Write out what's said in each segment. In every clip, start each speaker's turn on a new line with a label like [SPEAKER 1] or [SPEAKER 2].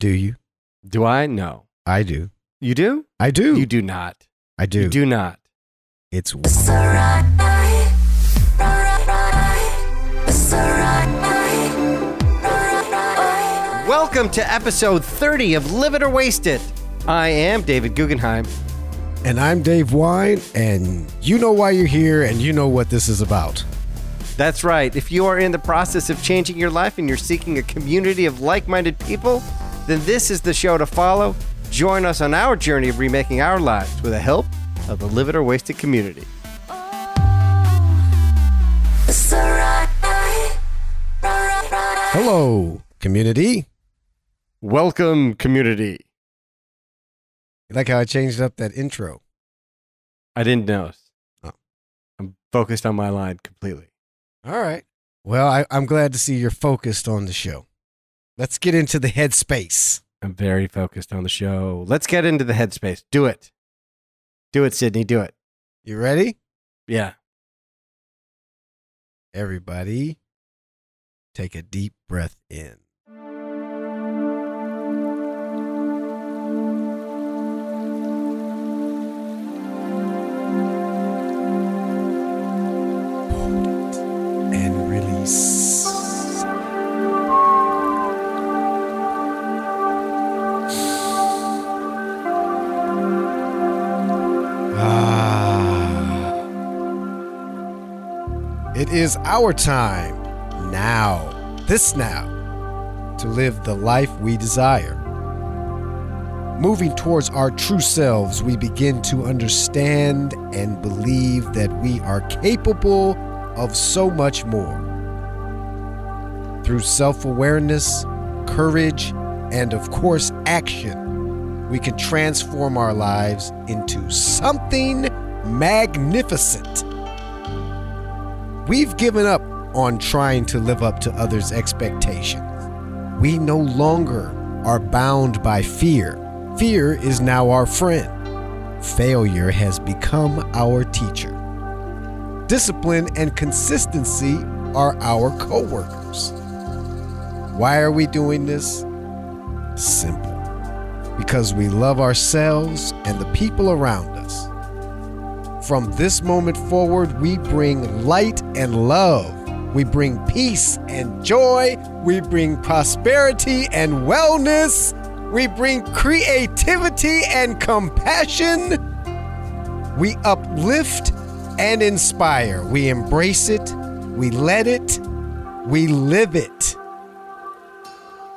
[SPEAKER 1] Do you?
[SPEAKER 2] Do I? No.
[SPEAKER 1] I do.
[SPEAKER 2] You do?
[SPEAKER 1] I do.
[SPEAKER 2] You do not.
[SPEAKER 1] I do.
[SPEAKER 2] You do not.
[SPEAKER 1] It's
[SPEAKER 2] Welcome to episode 30 of Live It or Waste It. I am David Guggenheim.
[SPEAKER 1] and I'm Dave Wein, and you know why you're here, and you know what this is about.
[SPEAKER 2] That's right. If you are in the process of changing your life and you're seeking a community of like minded people, then this is the show to follow. Join us on our journey of remaking our lives with the help of the Live It or Waste It community.
[SPEAKER 1] Hello, community.
[SPEAKER 2] Welcome, community.
[SPEAKER 1] You like how I changed up that intro?
[SPEAKER 2] I didn't notice.
[SPEAKER 1] Oh.
[SPEAKER 2] I'm focused on my line completely.
[SPEAKER 1] All right. Well, I, I'm glad to see you're focused on the show. Let's get into the headspace.
[SPEAKER 2] I'm very focused on the show. Let's get into the headspace. Do it. Do it, Sydney. Do it.
[SPEAKER 1] You ready?
[SPEAKER 2] Yeah.
[SPEAKER 1] Everybody, take a deep breath in. It is our time now, this now, to live the life we desire. Moving towards our true selves, we begin to understand and believe that we are capable of so much more. Through self awareness, courage, and of course, action, we can transform our lives into something magnificent. We've given up on trying to live up to others' expectations. We no longer are bound by fear. Fear is now our friend. Failure has become our teacher. Discipline and consistency are our co workers. Why are we doing this? Simple. Because we love ourselves and the people around us. From this moment forward, we bring light and love. We bring peace and joy. We bring prosperity and wellness. We bring creativity and compassion. We uplift and inspire. We embrace it. We let it. We live it.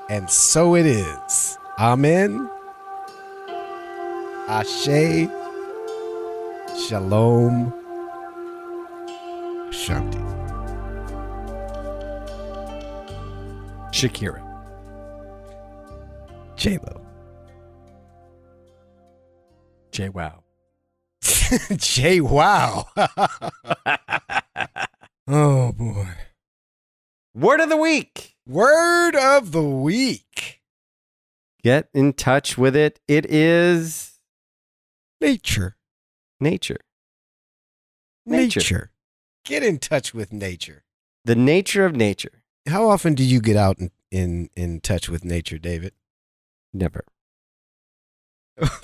[SPEAKER 1] And so it is. Amen. Ashe. Shalom. Shanti.
[SPEAKER 2] Shakira.
[SPEAKER 1] J-Lo.
[SPEAKER 2] J Wow.
[SPEAKER 1] J wow. oh boy.
[SPEAKER 2] Word of the week.
[SPEAKER 1] Word of the week.
[SPEAKER 2] Get in touch with it. It is
[SPEAKER 1] Nature.
[SPEAKER 2] Nature. Nature.
[SPEAKER 1] Nature. Get in touch with nature.
[SPEAKER 2] The nature of nature.
[SPEAKER 1] How often do you get out in in, in touch with nature, David?
[SPEAKER 2] Never.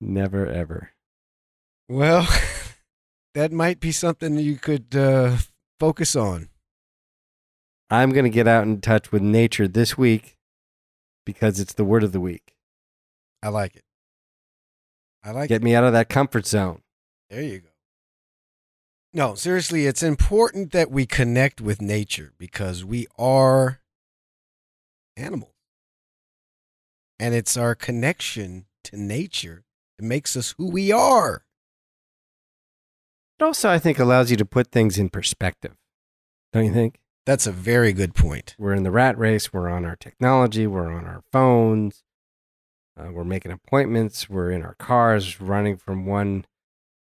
[SPEAKER 2] Never, ever.
[SPEAKER 1] well, that might be something you could uh, focus on.
[SPEAKER 2] I'm going to get out in touch with nature this week because it's the word of the week.
[SPEAKER 1] I like it. I like
[SPEAKER 2] Get me out of that comfort zone.
[SPEAKER 1] There you go. No, seriously, it's important that we connect with nature because we are animals. And it's our connection to nature that makes us who we are.
[SPEAKER 2] It also, I think, allows you to put things in perspective. Don't you think?
[SPEAKER 1] That's a very good point.
[SPEAKER 2] We're in the rat race. We're on our technology. We're on our phones. Uh, we're making appointments. We're in our cars, running from one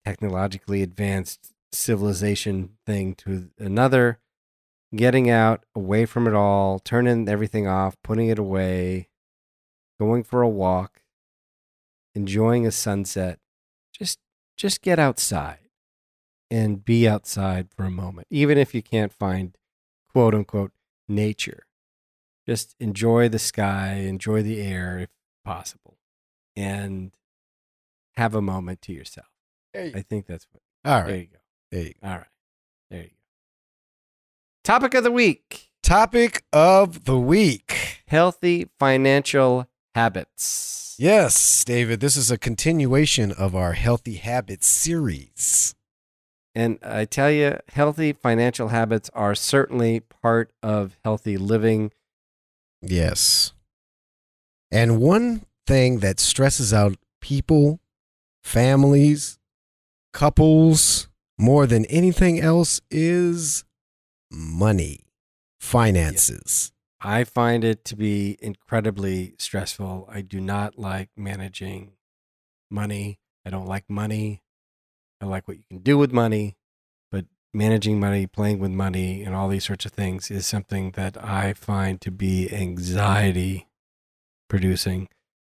[SPEAKER 2] technologically advanced civilization thing to another, getting out away from it all, turning everything off, putting it away, going for a walk, enjoying a sunset. Just just get outside and be outside for a moment, even if you can't find quote unquote nature. just enjoy the sky, enjoy the air if possible, and have a moment to yourself.
[SPEAKER 1] Hey.
[SPEAKER 2] I think that's what.
[SPEAKER 1] All
[SPEAKER 2] There you go.
[SPEAKER 1] There you go.
[SPEAKER 2] All right. There you go. Topic of the week
[SPEAKER 1] Topic of the week.
[SPEAKER 2] healthy financial habits.
[SPEAKER 1] Yes, David, this is a continuation of our Healthy Habits series.
[SPEAKER 2] And I tell you, healthy financial habits are certainly part of healthy living.
[SPEAKER 1] Yes. And one thing that stresses out people, families, couples more than anything else is money, finances.
[SPEAKER 2] I find it to be incredibly stressful. I do not like managing money. I don't like money. I like what you can do with money, but managing money, playing with money, and all these sorts of things is something that I find to be anxiety producing.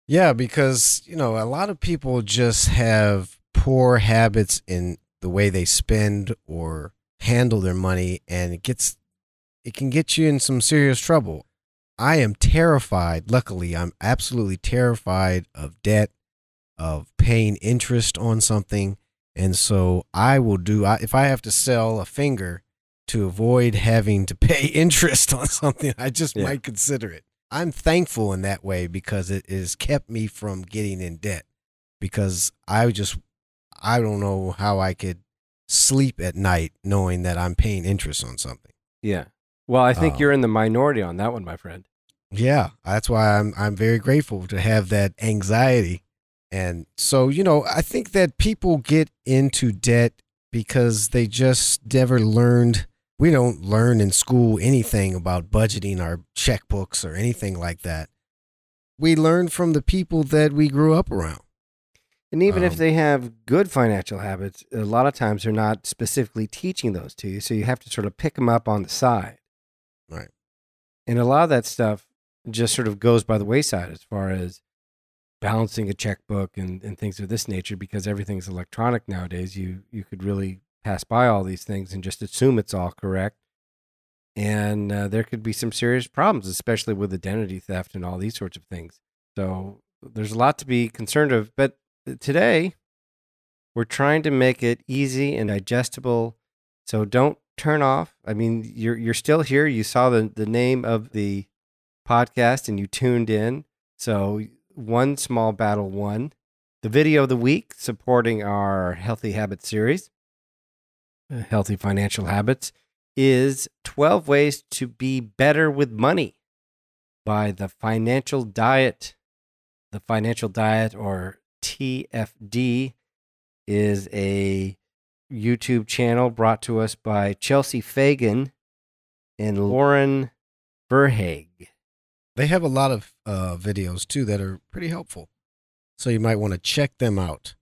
[SPEAKER 1] Yeah, because, you know, a lot of people just have poor habits in the way they spend or handle their money and it gets it can get you in some serious trouble. I am terrified, luckily, I'm absolutely terrified of debt, of paying interest on something, and so I will do I, if I have to sell a finger to avoid having to pay interest on something, I just
[SPEAKER 2] Yeah.
[SPEAKER 1] might consider it. I'm thankful in that way because it has kept me from getting in debt. Because I just, I don't know how I could sleep at night knowing that I'm paying interest on something.
[SPEAKER 2] Yeah. Well, I think
[SPEAKER 1] Oh.
[SPEAKER 2] you're in the minority on that one, my friend.
[SPEAKER 1] Yeah, that's why I'm I'm very grateful to have that anxiety. And so, you know, I think that people get into debt because they just never learned we don't learn in school anything about budgeting our checkbooks or anything like that. We learn from the people that we grew up around.
[SPEAKER 2] And even if
[SPEAKER 1] Um,
[SPEAKER 2] they have good financial habits, a lot of times they're not specifically teaching those to you. So you have to sort of pick them up on the side.
[SPEAKER 1] Right.
[SPEAKER 2] And a lot of that stuff just sort of goes by the wayside as far as balancing a checkbook and, and things of this nature because everything's electronic nowadays. You you could really pass by all these things and just assume it's all correct. And uh, there could be some serious problems, especially with identity theft and all these sorts of things. So there's a lot to be concerned of. But today, we're trying to make it easy and digestible. So don't turn off. I mean, you're you're still here. You saw the the name of the podcast and you tuned in. So one small battle won. The video of the week supporting our healthy habits series, uh, healthy financial habits, is 12 ways to be better with money by the financial diet. The financial diet or TFD is a YouTube channel brought to us by Chelsea Fagan and Lauren Ver Hage.
[SPEAKER 1] They have a lot of uh, videos too that are pretty helpful. So you might want to check them out.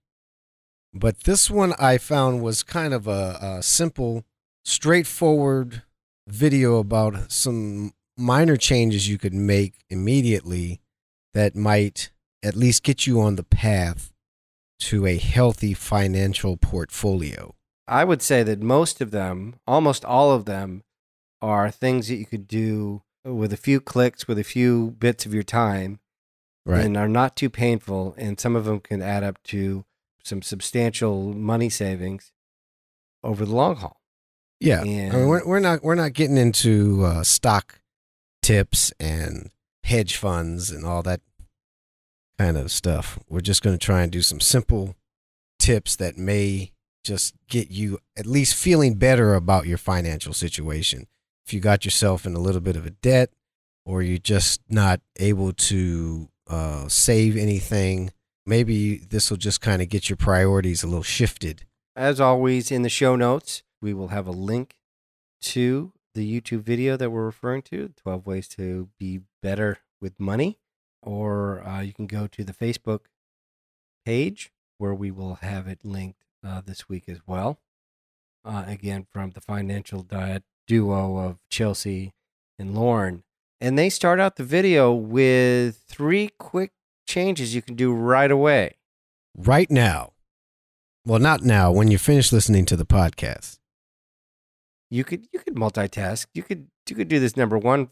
[SPEAKER 1] But this one I found was kind of a, a simple, straightforward video about some minor changes you could make immediately that might at least get you on the path to a healthy financial portfolio.
[SPEAKER 2] I would say that most of them, almost all of them, are things that you could do with a few clicks, with a few bits of your time,
[SPEAKER 1] Right.
[SPEAKER 2] and are not too painful. And some of them can add up to some substantial money savings over the long haul.
[SPEAKER 1] Yeah, I mean, we're, we're not we're not getting into uh, stock tips and hedge funds and all that kind of stuff. We're just going to try and do some simple tips that may just get you at least feeling better about your financial situation. If you got yourself in a little bit of a debt, or you're just not able to uh, save anything, maybe this will just kind of get your priorities a little shifted.
[SPEAKER 2] As always, in the show notes, we will have a link to the YouTube video that we're referring to 12 ways to be better with money. Or uh, you can go to the Facebook page where we will have it linked uh, this week as well. Uh, again, from the financial diet duo of Chelsea and Lauren. And they start out the video with three quick changes you can do right away.
[SPEAKER 1] right now. Well, not now, when you finish listening to the podcast.
[SPEAKER 2] you could you could multitask. You could you could do this number one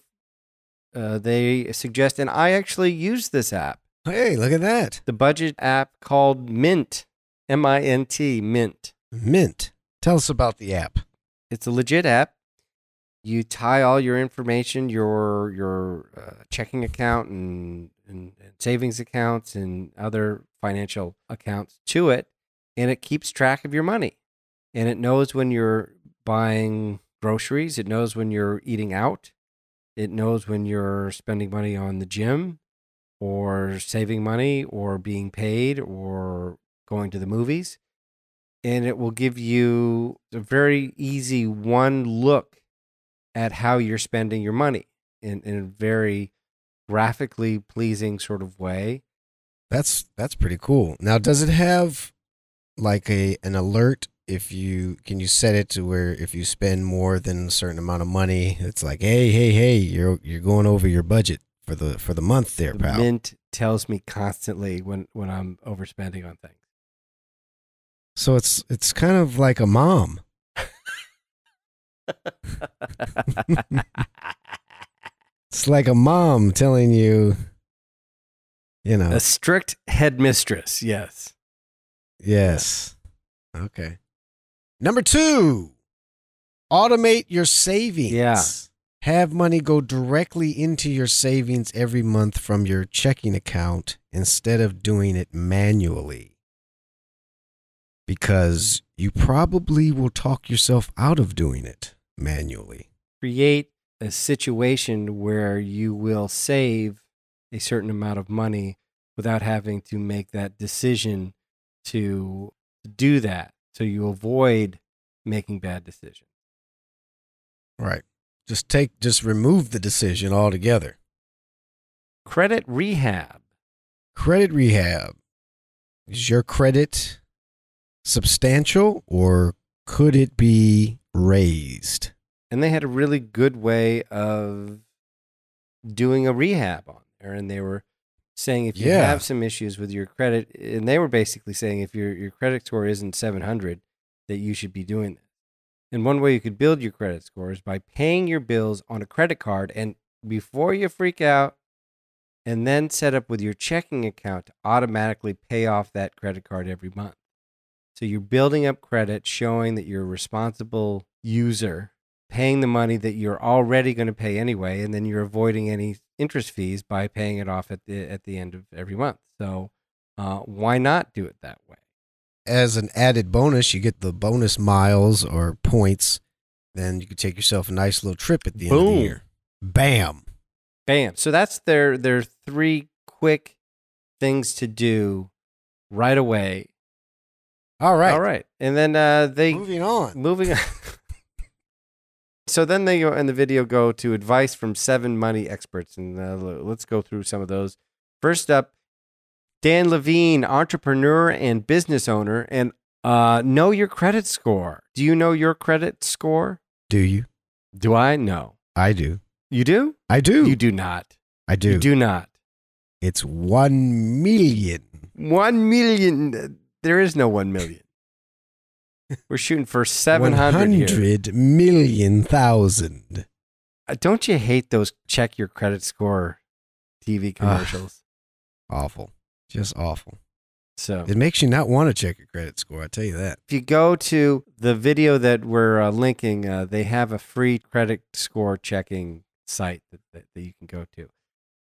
[SPEAKER 2] uh, they suggest, and I actually use this app,
[SPEAKER 1] Hey, look at that.
[SPEAKER 2] the budget app called Mint, M I N T, Mint.
[SPEAKER 1] Mint. Tell us about the app.
[SPEAKER 2] It's a legit app. You tie all your information, your your uh, checking account and, and, and savings accounts and other financial accounts to it, and it keeps track of your money. And it knows when you're buying groceries. It knows when you're eating out. It knows when you're spending money on the gym, or saving money, or being paid, or going to the movies and it will give you a very easy one look at how you're spending your money in, in a very graphically pleasing sort of way.
[SPEAKER 1] That's that's pretty cool. Now, does it have like a an alert if you can you set it to where if you spend more than a certain amount of money, it's like, hey, hey, hey, you're you're going over your budget for the for the month there,
[SPEAKER 2] The
[SPEAKER 1] pal.
[SPEAKER 2] Mint tells me constantly when, when I'm overspending on things.
[SPEAKER 1] So it's it's kind of like a mom. It's like a mom telling you, you know,
[SPEAKER 2] a strict headmistress, yes.
[SPEAKER 1] yes. Okay. Number two, automate your savings.
[SPEAKER 2] Yeah.
[SPEAKER 1] Have money go directly into your savings every month from your checking account instead of doing it manually. Because you probably will talk yourself out of doing it manually.
[SPEAKER 2] Create a situation where you will save a certain amount of money without having to make that decision to do that. So you avoid making bad decisions.
[SPEAKER 1] Right. Just take, just remove the decision altogether.
[SPEAKER 2] Credit rehab.
[SPEAKER 1] Credit rehab. Is your credit substantial or could it be raised?
[SPEAKER 2] And they had a really good way of doing a rehab on there. And they were saying if you
[SPEAKER 1] Yeah.
[SPEAKER 2] have some issues with your credit, and they were basically saying if your, your credit score isn't 700, that you should be doing this. And one way you could build your credit score is by paying your bills on a credit card. And before you freak out, and then set up with your checking account to automatically pay off that credit card every month. So you're building up credit, showing that you're a responsible user, paying the money that you're already going to pay anyway, and then you're avoiding any interest fees by paying it off at the at the end of every month. So uh, why not do it that way?
[SPEAKER 1] As an added bonus, you get the bonus miles or points. Then you can take yourself a nice little trip at the end of
[SPEAKER 2] Boom.
[SPEAKER 1] the year. Bam.
[SPEAKER 2] Bam. So that's their their three quick things to do right away.
[SPEAKER 1] All right.
[SPEAKER 2] All right, and then uh, they
[SPEAKER 1] Moving on.
[SPEAKER 2] Moving on. so then they go in the video go to advice from seven money experts, and uh, let's go through some of those. First up, Dan Levine, entrepreneur and business owner, and uh, know your credit score. Do you know your credit score?
[SPEAKER 1] Do you?
[SPEAKER 2] Do I? No.
[SPEAKER 1] I do.
[SPEAKER 2] You do?
[SPEAKER 1] I do.
[SPEAKER 2] You do not.
[SPEAKER 1] I do.
[SPEAKER 2] You do not.
[SPEAKER 1] It's one million.
[SPEAKER 2] One million. There is no one million. We're shooting for seven hundred here.
[SPEAKER 1] 100 million thousand.
[SPEAKER 2] Uh, Don't you hate those check your credit score TV commercials?
[SPEAKER 1] Awful. Just awful.
[SPEAKER 2] so
[SPEAKER 1] It makes you not want to check your credit score. I tell you that.
[SPEAKER 2] if you go to the video that we're uh, linking, uh, they have a free credit score checking site that, that, that you can go to.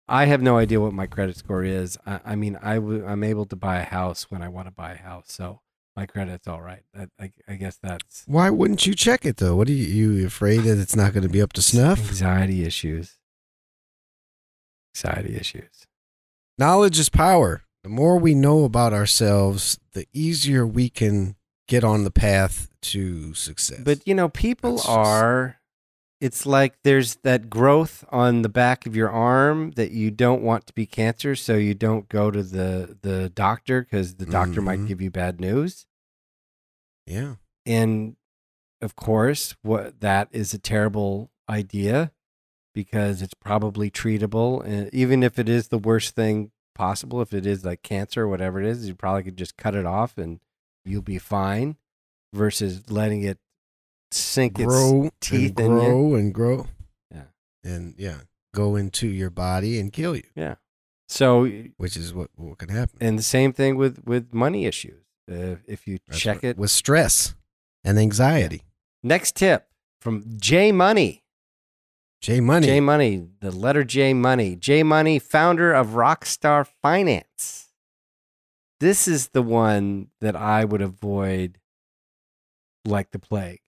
[SPEAKER 2] I have no idea what my credit score is. I, I mean, I w- I'm able to buy a house when I want to buy a house, so my credit's all right. That, I, I guess that's
[SPEAKER 1] Why wouldn't you check it though? What are you, you afraid that it's not going to be up to snuff?
[SPEAKER 2] anxiety issues. Anxiety issues.
[SPEAKER 1] Knowledge is power. The more we know about ourselves, the easier we can get on the path to success.
[SPEAKER 2] But you know, people
[SPEAKER 1] That's just-
[SPEAKER 2] are. It's like there's that growth on the back of your arm that you don't want to be cancer, so you don't go to the the doctor because the doctor might
[SPEAKER 1] Mhm.
[SPEAKER 2] give you bad news.
[SPEAKER 1] Yeah,
[SPEAKER 2] And of course, what that is a terrible idea because it's probably treatable, and even if it is the worst thing possible, if it is like cancer or whatever it is, you probably could just cut it off and you'll be fine. Versus letting it sink its
[SPEAKER 1] grow
[SPEAKER 2] teeth
[SPEAKER 1] and
[SPEAKER 2] in you.
[SPEAKER 1] grow and grow.
[SPEAKER 2] Yeah.
[SPEAKER 1] And yeah, go into your body and kill you, Yeah.
[SPEAKER 2] So,
[SPEAKER 1] which is what, what can happen.
[SPEAKER 2] and the same thing with with money issues. Uh, if you
[SPEAKER 1] That's
[SPEAKER 2] check it.
[SPEAKER 1] with stress and anxiety.
[SPEAKER 2] Next tip from J Money.
[SPEAKER 1] J Money.
[SPEAKER 2] J Money, the letter J Money. J Money, founder of Rockstar Finance. This is the one that I would avoid like the plague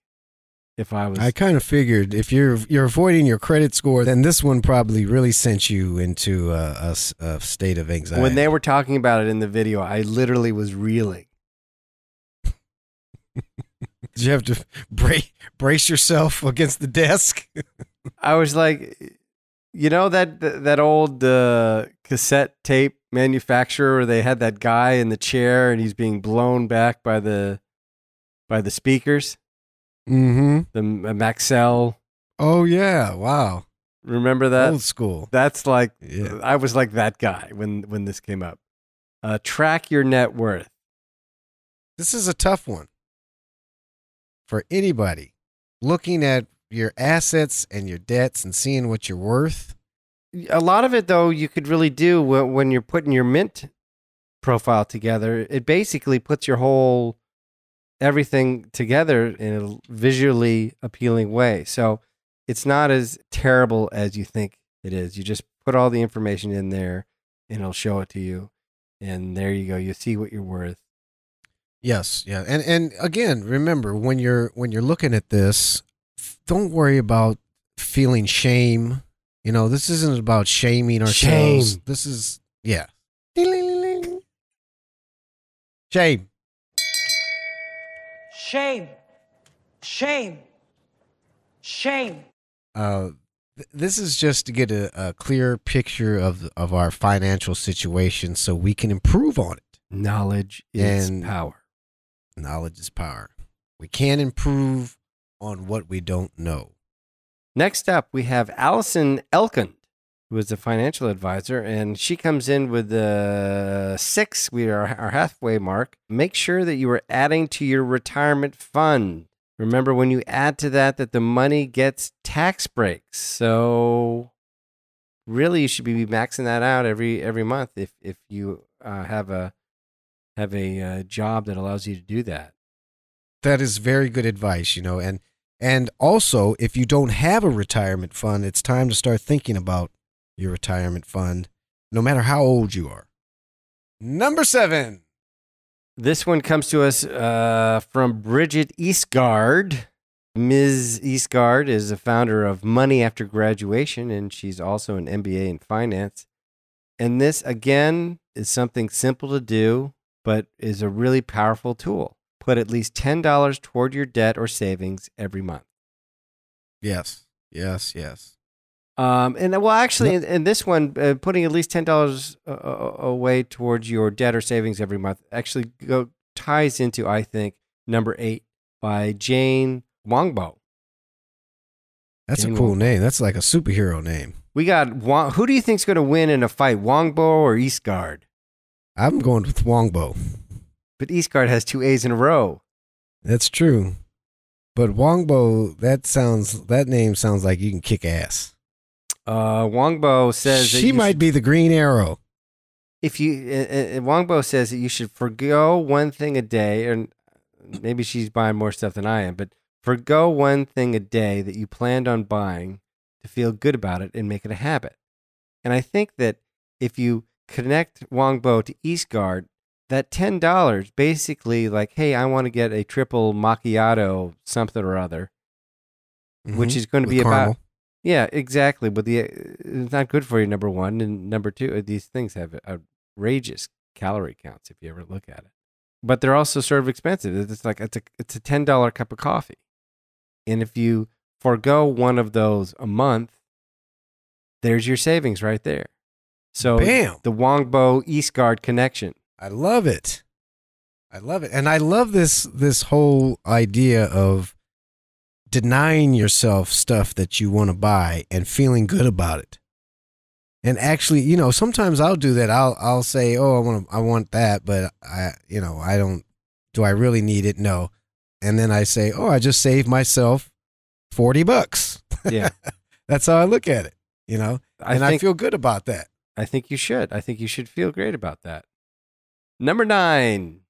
[SPEAKER 2] if I was.
[SPEAKER 1] I kind of figured if you're you're avoiding your credit score, then this one probably really sent you into a a state of anxiety.
[SPEAKER 2] when they were talking about it in the video, I literally was reeling.
[SPEAKER 1] Did you have to brace brace yourself against the desk?
[SPEAKER 2] I was like, you know that that old uh, cassette tape manufacturer where they had that guy in the chair and he's being blown back by the by the speakers,
[SPEAKER 1] Mm-hmm.
[SPEAKER 2] the M- Maxell.
[SPEAKER 1] Oh yeah! Wow.
[SPEAKER 2] Remember that?
[SPEAKER 1] Old school.
[SPEAKER 2] That's like
[SPEAKER 1] Yeah.
[SPEAKER 2] I was like that guy when when this came up. Uh, track your net worth.
[SPEAKER 1] This is a tough one for anybody looking at your assets and your debts and seeing what you're worth.
[SPEAKER 2] A lot of it though you could really do when, you're putting your mint profile together. It basically puts your whole everything together in a visually appealing way. So it's not as terrible as you think it is. You just put all the information in there and it'll show it to you. And there you go. You see what you're worth.
[SPEAKER 1] Yes, yeah, and and again, remember when you're when you're looking at this, don't worry about feeling shame. You know, this isn't about shaming ourselves.
[SPEAKER 2] Shame.
[SPEAKER 1] This is yeah. Shame.
[SPEAKER 3] Shame. Shame. Shame.
[SPEAKER 1] Uh, th- this is just to get a, a clear picture of of our financial situation, so we can improve on it.
[SPEAKER 2] Knowledge is
[SPEAKER 1] And-
[SPEAKER 2] power.
[SPEAKER 1] Knowledge is power. We can improve on what we don't know.
[SPEAKER 2] Next up, we have Allison Elkins, who is a financial advisor, and she comes in with the six. We are our halfway mark. Make sure that you are adding to your retirement fund. Remember, when you add to that, that the money gets tax breaks. So, really, you should be maxing that out every every month if if you uh, have a have a uh, job that allows you to do that.
[SPEAKER 1] That is very good advice, you know, and and also if you don't have a retirement fund, it's time to start thinking about your retirement fund, no matter how old you are. Number seven.
[SPEAKER 2] This one comes to us uh, from Bridget Eastgard. Ms. Eastgard is the founder of Money After Graduation, and she's also an MBA in finance. And this, again, is something simple to do, but is a really powerful tool. Put at least $10 toward your debt or savings every month.
[SPEAKER 1] Yes, yes, yes.
[SPEAKER 2] Um, and well, actually, in, in this one, uh, putting at least ten dollars uh, uh, away towards your debt or savings every month actually go ties into, I think, number eight by Jane Wongbo.
[SPEAKER 1] That's
[SPEAKER 2] Jane
[SPEAKER 1] a cool name. That's like a superhero name.
[SPEAKER 2] We got Wong, who do you think's going to win in a fight, Wongbo or Eastgard?
[SPEAKER 1] I'm going with Wongbo.
[SPEAKER 2] But Eastgard has two A's in a row.
[SPEAKER 1] That's true. But Wongbo, that sounds that name sounds like you can kick ass.
[SPEAKER 2] Uh, Wongbo says that
[SPEAKER 1] she might
[SPEAKER 2] should-
[SPEAKER 1] be the Green Arrow.
[SPEAKER 2] if you uh, uh, Wongbo says that you should forgo one thing a day, and maybe she's buying more stuff than I am, but forgo one thing a day that you planned on buying to feel good about it and make it a habit. And I think that if you connect Wongbo to Eastgard, that ten dollars basically like, hey, I want to get a triple macchiato something or other, which
[SPEAKER 1] Mhm.
[SPEAKER 2] is going to
[SPEAKER 1] With
[SPEAKER 2] be
[SPEAKER 1] caramel.
[SPEAKER 2] about yeah, exactly. But the it's not good for you. Number one and number two, uh, these things have outrageous calorie counts if you ever look at it. But they're also sort of expensive. It's like it's a it's a ten dollar cup of coffee, and if you forego one of those a month, there's your savings right there. So
[SPEAKER 1] Bam.
[SPEAKER 2] the Wongbo Eastgard connection.
[SPEAKER 1] I love it. I love it. And I love this this whole idea of denying yourself stuff that you want to buy and feeling good about it. And actually, you know, sometimes I'll do that. I'll I'll say, "Oh, I want I want that, but I, you know, I don't do I really need it? No." And then I say, "Oh, I just saved myself 40 bucks."
[SPEAKER 2] Yeah.
[SPEAKER 1] That's how I look at it. You know,
[SPEAKER 2] I
[SPEAKER 1] and
[SPEAKER 2] think
[SPEAKER 1] I feel good about that.
[SPEAKER 2] I think you should. I think you should feel great about that. Number nine.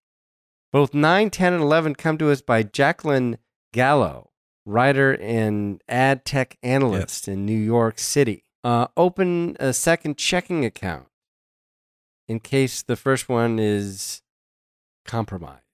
[SPEAKER 2] Both 9, 10, and 11 come to us by Jacqueline Gallo, writer and ad tech analyst in New York City. Uh, open a second checking account in case the first one is compromised.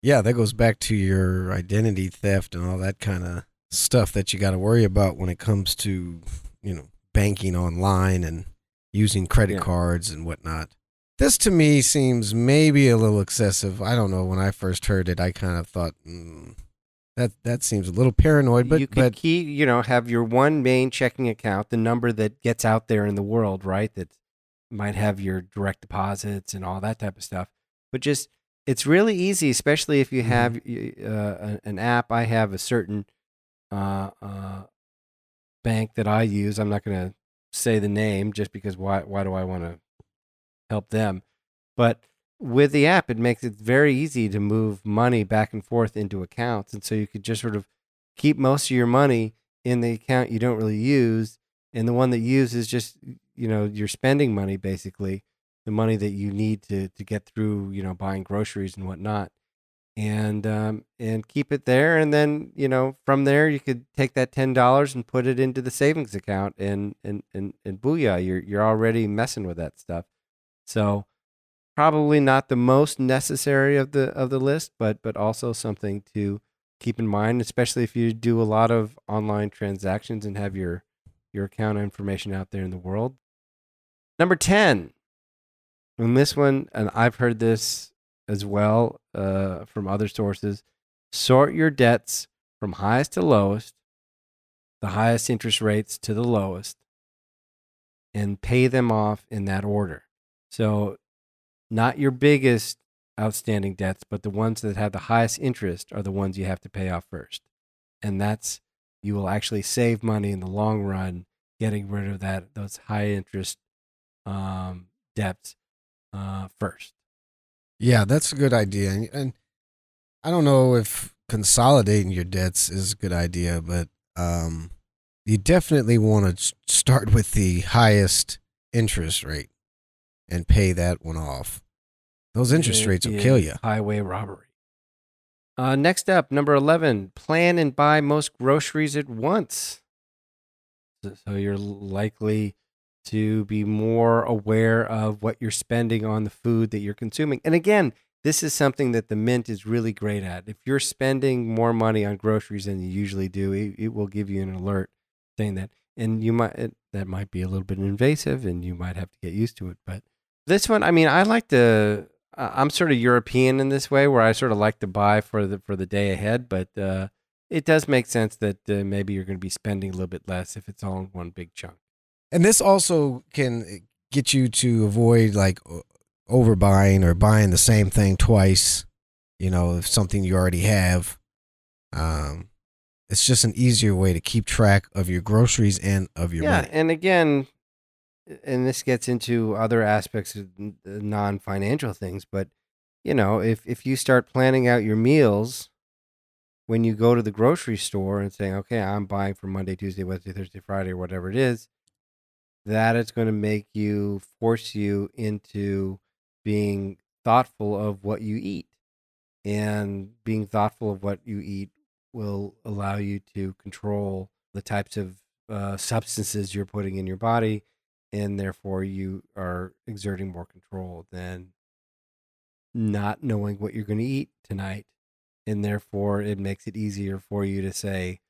[SPEAKER 1] Yeah, that goes back to your identity theft and all that kind of stuff that you got to worry about when it comes to, you know, banking online and using credit
[SPEAKER 2] Yeah.
[SPEAKER 1] cards and whatnot. This to me seems maybe a little excessive. I don't know. When I first heard it, I kind of thought mm, that that seems a little paranoid. But
[SPEAKER 2] you could
[SPEAKER 1] but
[SPEAKER 2] key, you know, have your one main checking account, the number that gets out there in the world, right? That might have your direct deposits and all that type of stuff. But just it's really easy, especially if you
[SPEAKER 1] Mhm.
[SPEAKER 2] have uh, an app. I have a certain uh, uh, bank that I use. I'm not going to say the name just because why? Why do I want to help them? But with the app, it makes it very easy to move money back and forth into accounts, and so you could just sort of keep most of your money in the account you don't really use, and the one that you use is just you know your spending money basically, the money that you need to to get through you know buying groceries and whatnot, and um, and keep it there, and then you know from there you could take that ten dollars and put it into the savings account, and and and and booyah, you're you're already messing with that stuff, so probably not the most necessary of the of the list, but but also something to keep in mind, especially if you do a lot of online transactions and have your your account information out there in the world. Number ten, and this one, and I've heard this as well uh, from other sources. Sort your debts from highest to lowest, the highest interest rates to the lowest, and pay them off in that order. So not your biggest outstanding debts, but the ones that have the highest interest are the ones you have to pay off first. And that's you will actually save money in the long run getting rid of that those high interest um, debts uh, first.
[SPEAKER 1] Yeah, that's a good idea. And, and I don't know if consolidating your debts is a good idea, but um, you definitely want to start with the highest interest rate and pay that one off. Those interest
[SPEAKER 2] It
[SPEAKER 1] rates will kill you.
[SPEAKER 2] Highway robbery. Uh, next up, number 11, plan and buy most groceries at once. So, so you're likely to be more aware of what you're spending on the food that you're consuming. And again, this is something that the Mint is really great at. If you're spending more money on groceries than you usually do, it, it will give you an alert saying that. And you might it, that might be a little bit invasive, and you might have to get used to it. But this one, I mean, I like to. I'm sort of European in this way, where I sort of like to buy for the for the day ahead. But uh, it does make sense that uh, maybe you're going to be spending a little bit less if it's all in one big chunk.
[SPEAKER 1] And this also can get you to avoid like overbuying or buying the same thing twice. You know, if something you already have. Um, it's just an easier way to keep track of your groceries and of your
[SPEAKER 2] yeah,
[SPEAKER 1] money.
[SPEAKER 2] and again, and this gets into other aspects of uh, non-financial things, but you know, if if you start planning out your meals when you go to the grocery store and saying, "Okay, I'm buying for Monday, Tuesday, Wednesday, Thursday, Friday, or whatever it is," that is going to make you force you into being thoughtful of what you eat. And being thoughtful of what you eat will allow you to control the types of uh, substances you're putting in your body, and therefore you are exerting more control than not knowing what you're going to eat tonight. And therefore, it makes it easier for you to say,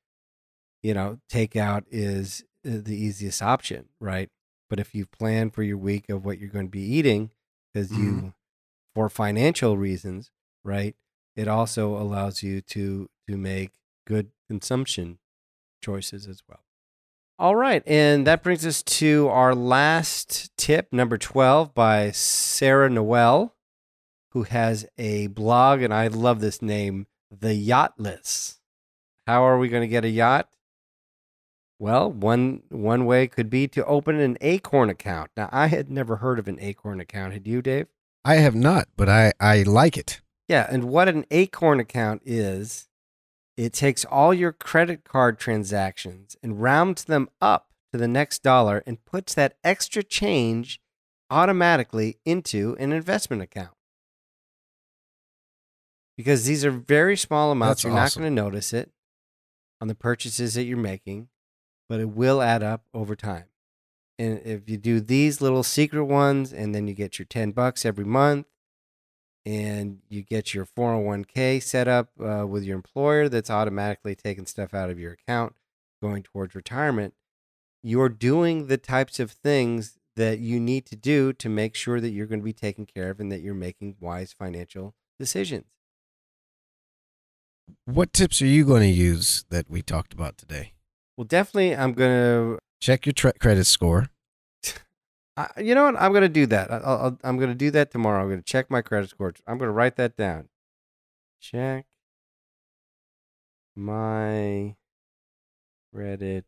[SPEAKER 2] you know, takeout is Uh, the easiest option, right? But if you plan for your week of what you're going to be eating, because mm-hmm. you, for financial reasons, right? It also allows you to to make good consumption choices as well. All right, and that brings us to our last tip, number twelve, by Sarah Noel, who has a blog, and I love this name, The Yachtless. How are we going to get a yacht? Well, one one way could be to open an Acorn account. Now, I had never heard of an Acorn account. Had you, Dave?
[SPEAKER 1] I have not, but I, I like it.
[SPEAKER 2] Yeah, and what an Acorn account is, it takes all your credit card transactions and rounds them up to the next dollar and puts that extra change automatically into an investment account. Because these are very small amounts.
[SPEAKER 1] That's
[SPEAKER 2] you're
[SPEAKER 1] awesome.
[SPEAKER 2] not going to notice it on the purchases that you're making, but it will add up over time. And if you do these little secret ones and then you get your 10 bucks every month and you get your 401k set up uh, with your employer that's automatically taking stuff out of your account going towards retirement, you're doing the types of things that you need to do to make sure that you're going to be taken care of and that you're making wise financial decisions.
[SPEAKER 1] What tips are you going to use that we talked about today?
[SPEAKER 2] Well, definitely, I'm going to
[SPEAKER 1] Check your credit score.
[SPEAKER 2] I you know what? I'm going to do that. I- I'll, I'll, I'm going to do that tomorrow. I'm going to check my credit score. I'm going to write that down. Check my credit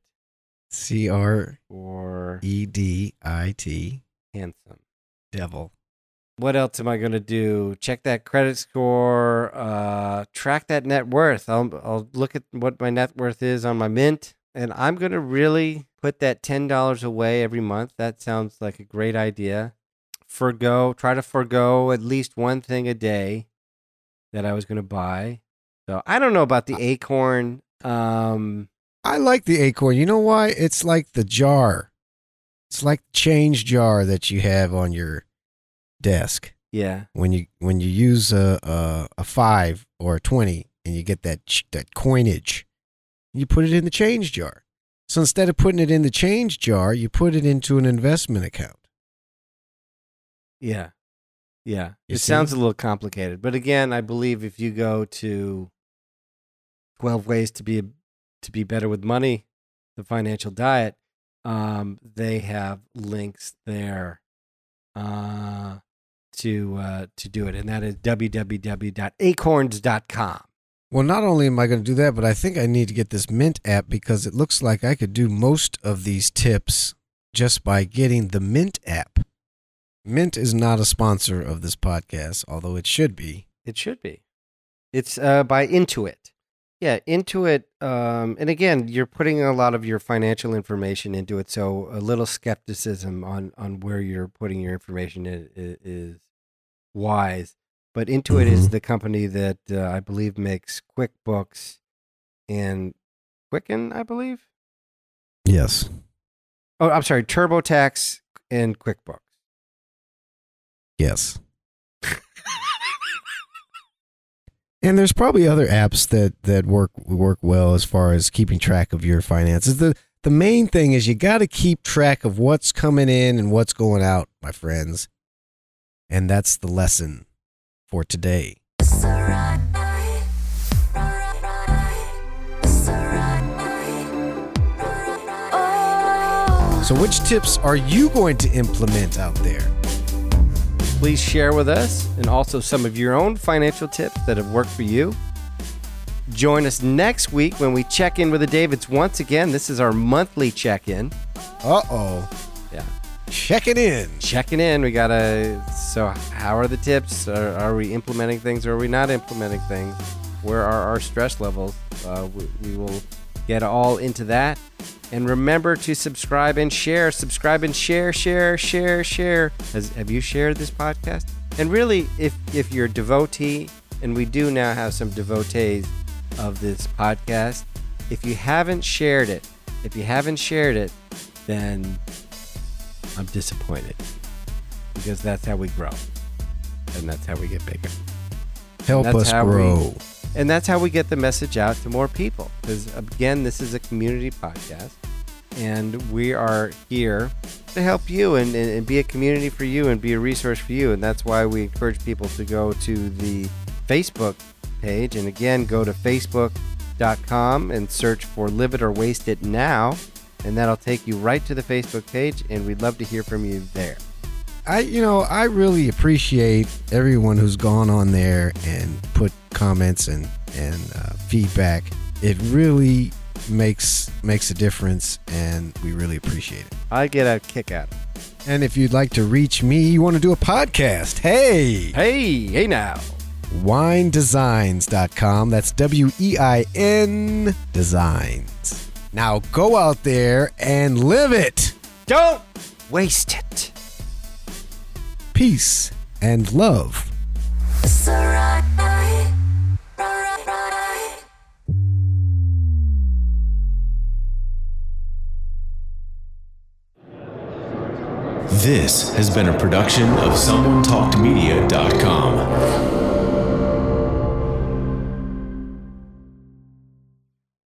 [SPEAKER 1] C R
[SPEAKER 2] score.
[SPEAKER 1] E D I T.
[SPEAKER 2] Handsome.
[SPEAKER 1] Devil.
[SPEAKER 2] what else am I going to do? Check that credit score, uh, track that net worth. I'll, I'll look at what my net worth is on my mint, and I'm going to really put that $10 away every month. That sounds like a great idea. Forgo, try to forgo at least one thing a day that I was going to buy. So I don't know about the acorn. Um,
[SPEAKER 1] I like the acorn. You know why? It's like the jar. It's like the change jar that you have on your desk
[SPEAKER 2] yeah,
[SPEAKER 1] when you when you use a a, a five or a twenty and you get that that coinage. You put it in the change jar. So instead of putting it in the change jar, you put it into an investment account.
[SPEAKER 2] Yeah. Yeah.
[SPEAKER 1] You
[SPEAKER 2] it
[SPEAKER 1] see?
[SPEAKER 2] sounds a little complicated. But again, I believe if you go to 12 ways to be to be better with money, the financial diet, um, they have links there uh, to uh, to do it. And that is www.acorns.com.
[SPEAKER 1] Well, not only am I going to do that, but I think I need to get this Mint app because it looks like I could do most of these tips just by getting the Mint app. Mint is not a sponsor of this podcast, although it should be.
[SPEAKER 2] It should be. It's uh, by Intuit. Yeah, Intuit. Um, and again, you're putting a lot of your financial information into it, so a little skepticism on on where you're putting your information is, is wise. But Intuit is
[SPEAKER 1] Mhm.
[SPEAKER 2] the company that uh, I believe makes QuickBooks and Quicken, I believe.
[SPEAKER 1] Yes.
[SPEAKER 2] Oh, I'm sorry, TurboTax and QuickBooks.
[SPEAKER 1] Yes. and there's probably other apps that that work work well as far as keeping track of your finances. The the main thing is you got to keep track of what's coming in and what's going out, my friends. And that's the lesson for today. So which tips are you going to implement out there?
[SPEAKER 2] Please share with us and also some of your own financial tips that have worked for you. Join us next week when we check in with the Davids once again. This is our monthly check in.
[SPEAKER 1] Uh-oh.
[SPEAKER 2] Yeah.
[SPEAKER 1] Checking in.
[SPEAKER 2] Checking in. We got to. So, how are the tips? Are, are we implementing things or are we not implementing things? Where are our stress levels? Uh, we, we will get all into that. And remember to subscribe and share. Subscribe and share, share, share, share. Has, have you shared this podcast? And really, if if you're a devotee, and we do now have some devotees of this podcast, if you haven't shared it, if you haven't shared it, then I'm disappointed because that's how we grow, and that's how we get bigger.
[SPEAKER 1] Help us
[SPEAKER 2] how we-
[SPEAKER 1] grow.
[SPEAKER 2] And that's how we get the message out to more people. Because again, this is a community podcast, and we are here to help you and, and, and be a community for you and be a resource for you. And that's why we encourage people to go to the Facebook page. And again, go to facebook.com and search for Live It or Waste It Now. And that'll take you right to the Facebook page. And we'd love to hear from you there.
[SPEAKER 1] I you know, I really appreciate everyone who's gone on there and put comments and and uh, feedback. It really makes makes a difference and we really appreciate it.
[SPEAKER 2] I get a kick out of it.
[SPEAKER 1] And if you'd like to reach me, you want to do a podcast. Hey,
[SPEAKER 2] Hey, hey now.
[SPEAKER 1] weindesigns.com. That's W E I N designs. Now go out there and live it.
[SPEAKER 2] Don't waste it.
[SPEAKER 1] Peace and love.
[SPEAKER 4] This has been a production of SomeoneTalkedMedia.com.